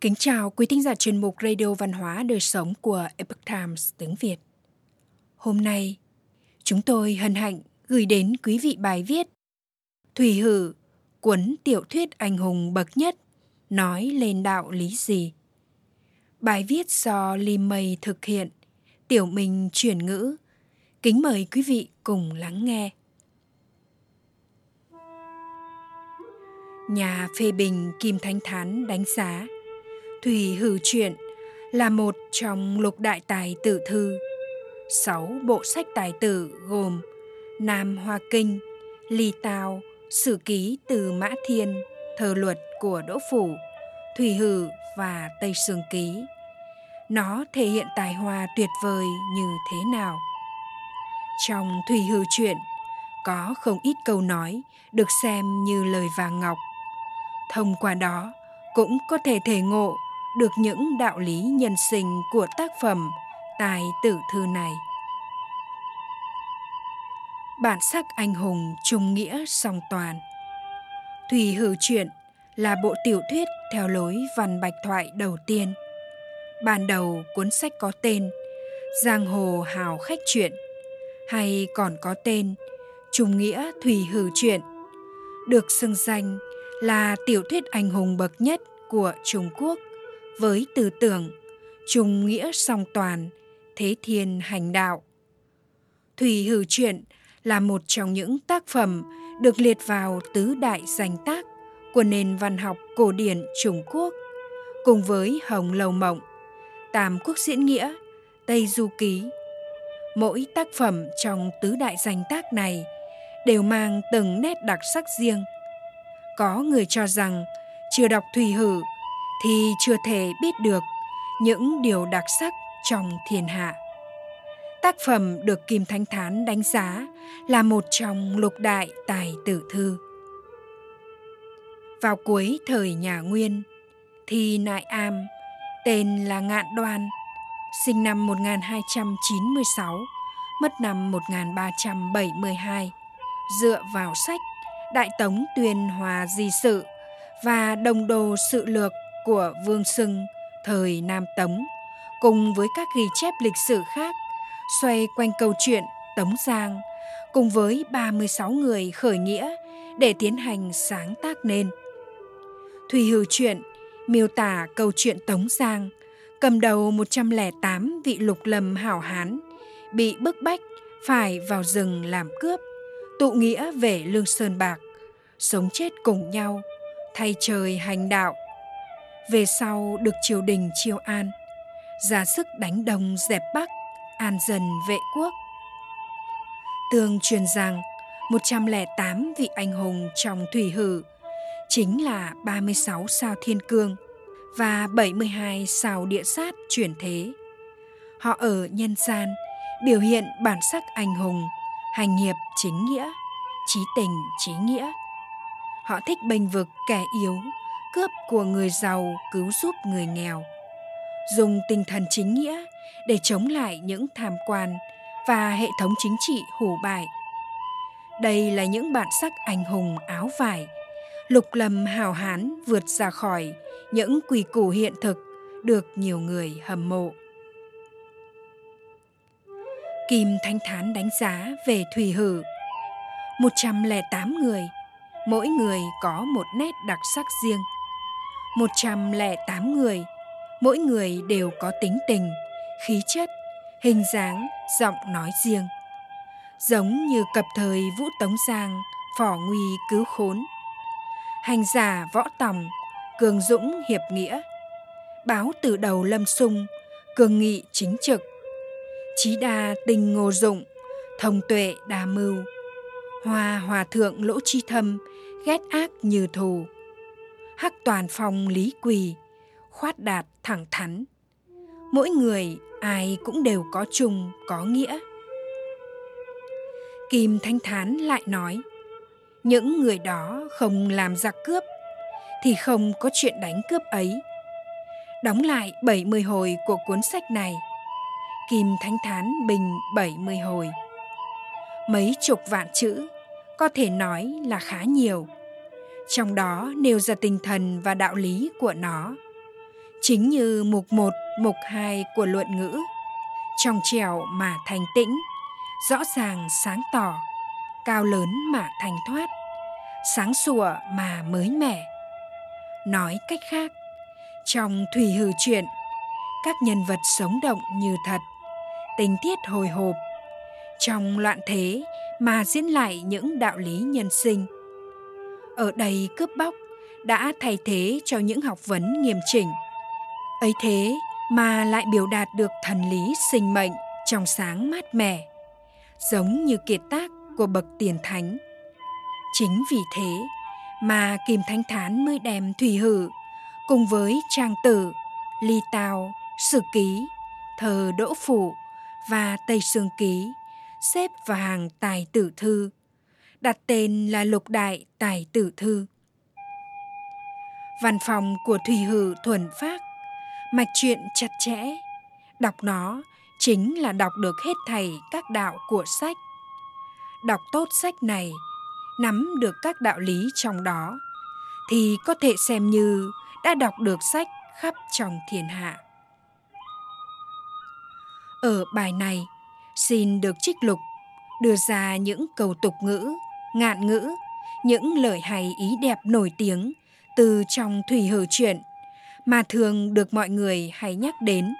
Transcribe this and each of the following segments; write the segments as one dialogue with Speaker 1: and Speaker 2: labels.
Speaker 1: Kính chào quý thính giả chuyên mục Radio Văn hóa Đời Sống của Epoch Times tiếng Việt. Hôm nay, chúng tôi hân hạnh gửi đến quý vị bài viết Thủy Hử, cuốn tiểu thuyết anh hùng bậc nhất, nói lên đạo lý gì? Bài viết do Lim Mây thực hiện, Tiểu mình chuyển ngữ. Kính mời quý vị cùng lắng nghe. Nhà phê bình Kim Thanh Thán đánh giá Thủy Hử Truyện là một trong lục đại tài tử thư. Sáu bộ sách tài tử gồm Nam Hoa Kinh, Ly Tào, Sử Ký từ Mã Thiên, Thơ Luật của Đỗ Phủ, Thủy Hử và Tây Sương Ký. Nó thể hiện tài hoa tuyệt vời như thế nào? Trong Thủy Hử Truyện, có không ít câu nói được xem như lời vàng ngọc. Thông qua đó, cũng có thể thể ngộ được những đạo lý nhân sinh của tác phẩm tài tử thư này. Bản sắc anh hùng trung nghĩa song toàn Thủy Hử Truyện là bộ tiểu thuyết theo lối văn bạch thoại đầu tiên. Ban đầu cuốn sách có tên Giang Hồ Hào Khách Truyện hay còn có tên Trung Nghĩa Thủy Hử Truyện được xưng danh là tiểu thuyết anh hùng bậc nhất của Trung Quốc với tư tưởng trung nghĩa song toàn, thế thiên hành đạo. Thủy Hử Truyện là một trong những tác phẩm được liệt vào tứ đại danh tác của nền văn học cổ điển Trung Quốc, cùng với Hồng Lầu Mộng, Tam Quốc Diễn Nghĩa, Tây Du Ký. Mỗi tác phẩm trong tứ đại danh tác này đều mang từng nét đặc sắc riêng. Có người cho rằng chưa đọc Thủy Hử thì chưa thể biết được những điều đặc sắc trong thiên hạ. Tác phẩm được Kim Thánh Thán đánh giá là một trong lục đại tài tử thư. Vào cuối thời nhà Nguyên, thì Nại Am, tên là Ngạn Đoan, sinh năm 1296, mất năm 1372, dựa vào sách Đại Tống Tuyên Hòa Di Sự và Đồng Đồ Sự Lược của Vương Sưng thời Nam Tống cùng với các ghi chép lịch sử khác xoay quanh câu chuyện Tống Giang cùng với 36 người khởi nghĩa để tiến hành sáng tác nên. Thủy hưu Truyện miêu tả câu chuyện Tống Giang cầm đầu 108 vị lục lâm hảo hán bị bức bách phải vào rừng làm cướp, tụ nghĩa về Lương Sơn Bạc, sống chết cùng nhau, thay trời hành đạo – về sau được triều đình chiêu an ra sức đánh đồng dẹp bắc an dần vệ quốc tường truyền rằng 108 vị anh hùng trong thủy hử chính là 36 sao thiên cương và 72 sao địa sát chuyển thế. Họ ở nhân gian biểu hiện bản sắc anh hùng, hành hiệp chính nghĩa, trí tình trí nghĩa. Họ thích bênh vực kẻ yếu, cướp của người giàu cứu giúp người nghèo. Dùng tinh thần chính nghĩa để chống lại những tham quan và hệ thống chính trị hủ bại. Đây là những bản sắc anh hùng áo vải lục lâm hào hán vượt ra khỏi những quỳ củ hiện thực được nhiều người hâm mộ. Kim Thanh Thán đánh giá về Thủy Hử. 108 người, mỗi người có một nét đặc sắc riêng – 108 người, mỗi người đều có tính tình, khí chất, hình dáng, giọng nói riêng. Giống như cập thời Vũ Tống Giang, phỏ nguy cứu khốn. Hành giả võ tòng, cường dũng hiệp nghĩa. Báo từ đầu lâm sung, cường nghị chính trực. Chí đa tình ngô dụng, thông tuệ đa mưu. hòa hòa thượng lỗ chi thâm, ghét ác như thù hắc toàn phong lý quỳ, khoát đạt thẳng thắn. Mỗi người, ai cũng đều có chung, có nghĩa. Kim thanh thán lại nói, những người đó không làm giặc cướp, thì không có chuyện đánh cướp ấy. Đóng lại 70 hồi của cuốn sách này, kim thanh thán bình 70 hồi. Mấy chục vạn chữ, có thể nói là khá nhiều trong đó nêu ra tinh thần và đạo lý của nó Chính như mục 1, mục 2 của luận ngữ, trong trẻo mà thành tĩnh, rõ ràng sáng tỏ, cao lớn mà thành thoát, sáng sủa mà mới mẻ. Nói cách khác, trong thủy hư truyện, các nhân vật sống động như thật, tình tiết hồi hộp, trong loạn thế mà diễn lại những đạo lý nhân sinh. Ở đây cướp bóc đã thay thế cho những học vấn nghiêm chỉnh. Ấy thế mà lại biểu đạt được thần lý sinh mệnh trong sáng mát mẻ, giống như kiệt tác của bậc tiền thánh. Chính vì thế mà Kim Thánh Thán mới đem Thủy Hử cùng với Trang Tử, Ly Tào, Sử Ký, Thờ Đỗ Phủ và Tây Sương Ký xếp vào hàng tài tử thư, đặt tên là Lục Đại Tài Tử Thư. Văn phòng của Thủy Hử thuần phát, mạch truyện chặt chẽ, đọc nó chính là đọc được hết thầy các đạo của sách. Đọc tốt sách này, nắm được các đạo lý trong đó, thì có thể xem như đã đọc được sách khắp trong thiên hạ. Ở bài này, xin được trích lục đưa ra những câu tục ngữ, ngạn ngữ, những lời hay ý đẹp nổi tiếng từ trong thủy hở chuyện mà thường được mọi người hay nhắc đến.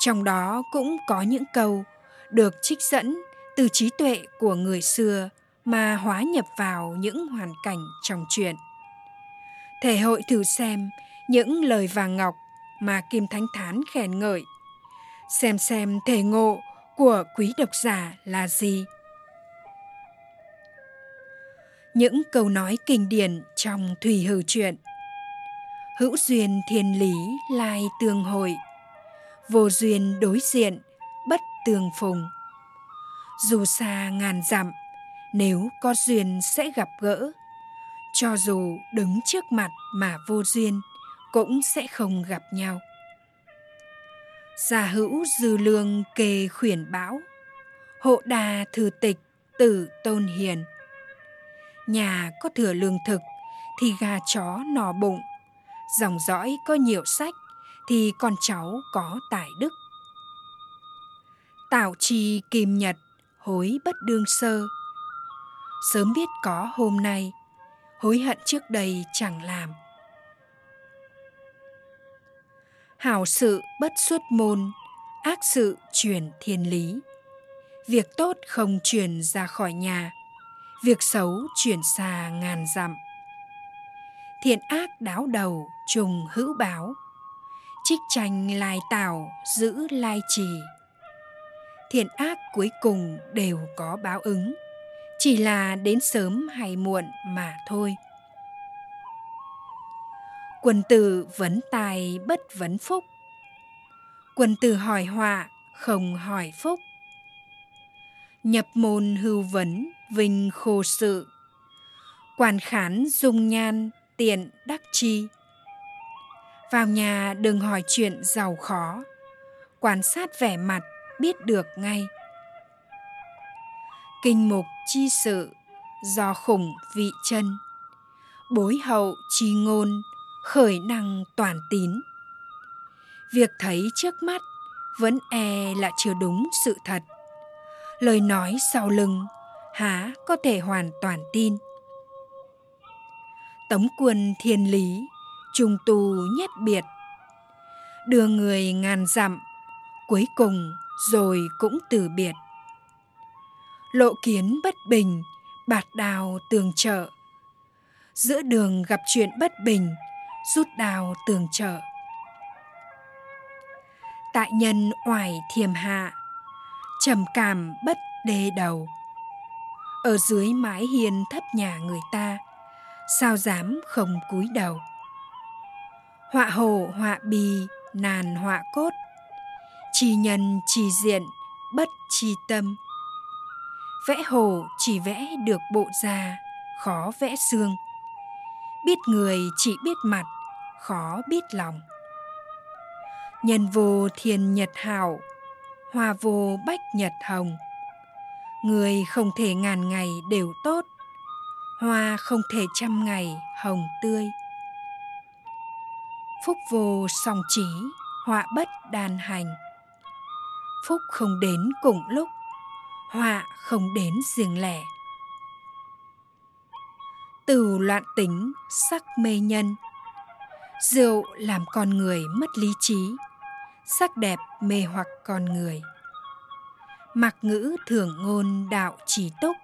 Speaker 1: Trong đó cũng có những câu được trích dẫn từ trí tuệ của người xưa mà hóa nhập vào những hoàn cảnh trong truyện. Thể hội thử xem những lời vàng ngọc mà Kim Thánh Thán khen ngợi. Xem xem thể ngộ của quý độc giả là gì. Những câu nói kinh điển trong Thủy Hử truyện. Hữu duyên thiên lý lai tương hội, Vô duyên đối diện bất tương phùng. Dù xa ngàn dặm, Nếu có duyên sẽ gặp gỡ. Cho dù đứng trước mặt mà vô duyên, Cũng sẽ không gặp nhau. Gia hữu dư lương kề khuyển bão, Hộ đà thư tịch tử tôn hiền. Nhà có thừa lương thực thì gà chó no bụng. Dòng dõi có nhiều sách thì con cháu có tài đức. Tạo trì kìm nhật, hối bất đương sơ. Sớm biết có hôm nay, Hối hận trước đây chẳng làm. Hảo sự bất xuất môn, ác sự truyền thiên lý. Việc tốt không truyền ra khỏi nhà việc xấu truyền xa ngàn dặm. Thiện ác đáo đầu trùng hữu báo. Trích tranh lai tảo giữ lai trì. Thiện ác cuối cùng đều có báo ứng. Chỉ là đến sớm hay muộn mà thôi. Quân tử vấn tài bất vấn phúc. Quân tử hỏi họa không hỏi phúc. Nhập môn hưu vấn, vinh khô sự. Quản khán dung nhan, tiện đắc chi. Vào nhà đừng hỏi chuyện giàu khó. Quan sát vẻ mặt, biết được ngay. Kinh mục chi sự, do khủng vị chân bối hậu chi ngôn, khởi năng toàn tín việc thấy trước mắt vẫn e là chưa đúng sự thật lời nói sau lưng, há có thể hoàn toàn tin. Tống quân thiên lý trung tu nhất biệt. Đưa người ngàn dặm, cuối cùng rồi cũng từ biệt. Lộ kiến bất bình, bạt đào tường trợ. Giữa đường gặp chuyện bất bình, rút đào tường trợ. Tại nhân oải thiềm hạ trầm cảm bất đê đầu. Ở dưới mái hiên thấp nhà người ta, sao dám không cúi đầu? Họa hồ họa bì, nàn họa cốt chỉ nhân chỉ diện, bất chi tâm. Vẽ hồ chỉ vẽ được bộ da khó vẽ xương. Biết người chỉ biết mặt, khó biết lòng. Nhân vô thiền nhật hảo hoa vô bách nhật hồng. Người không thể ngàn ngày đều tốt, hoa không thể trăm ngày hồng tươi. Phúc vô song trí họa bất đàn hành. Phúc không đến cùng lúc họa không đến riêng lẻ. Từ loạn tính, sắc mê nhân. Rượu làm con người mất lý trí sắc đẹp mê hoặc con người. Mặc ngữ thường ngôn đạo trí túc,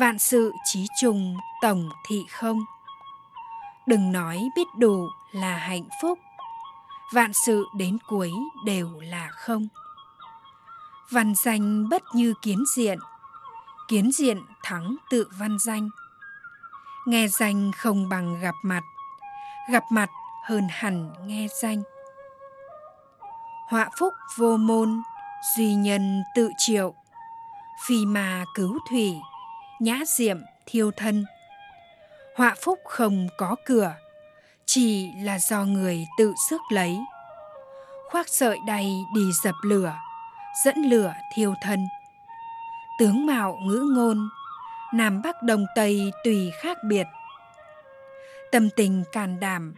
Speaker 1: vạn sự trí trùng tổng thị không. Đừng nói biết đủ là hạnh phúc, vạn sự đến cuối đều là không. Văn danh bất như kiến diện kiến diện thắng tự văn danh. Nghe danh không bằng gặp mặt gặp mặt hơn hẳn nghe danh họa phúc vô môn, duy nhân tự triệu. Phi mà cứu thủy, nhã diệm thiêu thân. Họa phúc không có cửa, chỉ là do người tự sức lấy. Khoác sợi đay đi dập lửa, dẫn lửa thiêu thân. Tướng mạo ngữ ngôn, nam bắc đông tây tùy khác biệt. Tâm tình càn đảm,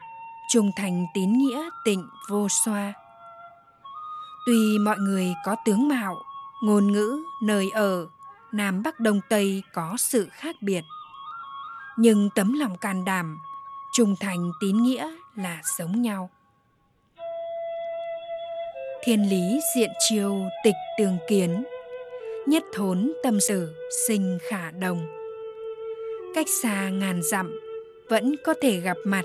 Speaker 1: trung thành tín nghĩa tịnh vô xoa tuy mọi người có tướng mạo, ngôn ngữ, nơi ở, nam bắc đông tây có sự khác biệt. Nhưng tấm lòng can đảm, trung thành tín nghĩa là giống nhau. Thiên lý diện chiêu tịch tường kiến, nhất thốn tâm sử sinh khả đồng. Cách xa ngàn dặm, vẫn có thể gặp mặt.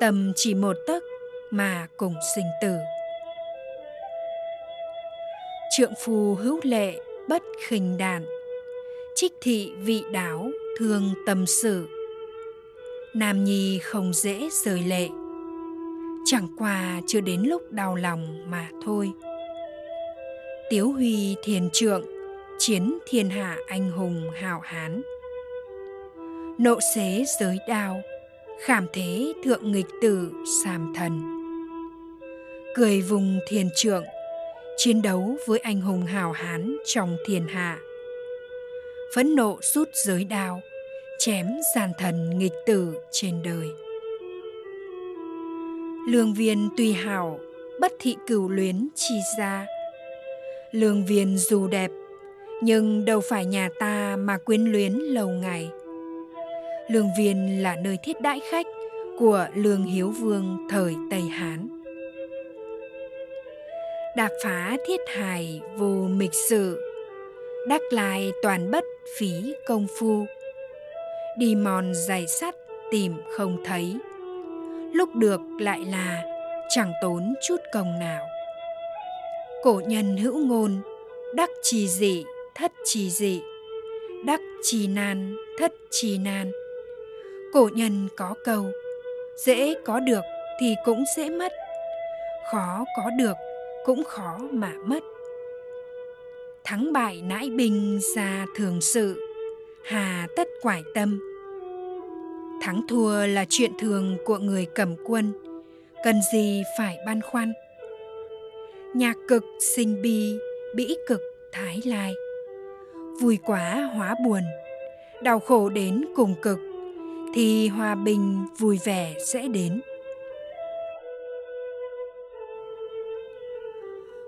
Speaker 1: Tầm chỉ một tấc mà cùng sinh tử trượng phù hữu lệ bất khinh đàn trích thị vị đáo thương tâm sự nam nhi không dễ rời lệ. Chẳng qua chưa đến lúc đau lòng mà thôi. Tiếu huy thiền trượng, chiến thiên hạ anh hùng hào hán. Nộ xế giới đao, khảm thế thượng nghịch tử sàm thần. Cười vùng thiền trượng chiến đấu với anh hùng hào hán trong thiên hạ. Phẫn nộ rút giới đao, chém giàn thần nghịch tử trên đời. Lương viên tuy hảo, bất thị cửu luyến chi ra lương viên dù đẹp, nhưng đâu phải nhà ta mà quyến luyến lâu ngày. Lương viên là nơi thiết đãi khách của lương hiếu vương thời tây hán đạp phá thiết hài vô mịch sự, đắc lai toàn bất phí công phu. Đi mòn giày sắt tìm không thấy, lúc được lại là chẳng tốn chút công nào. Cổ nhân hữu ngôn, đắc trì dị, thất trì dị, đắc trì nan, thất trì nan. Cổ nhân có câu, dễ có được thì cũng dễ mất, khó có được cũng khó mà mất. Thắng bại nãi bình ra thường sự, hà tất quải tâm. Thắng thua là chuyện thường của người cầm quân, cần gì phải băn khoăn. Nhạc cực sinh bi, bĩ cực thái lai. Vui quá hóa buồn, đau khổ đến cùng cực, thì hòa bình vui vẻ sẽ đến.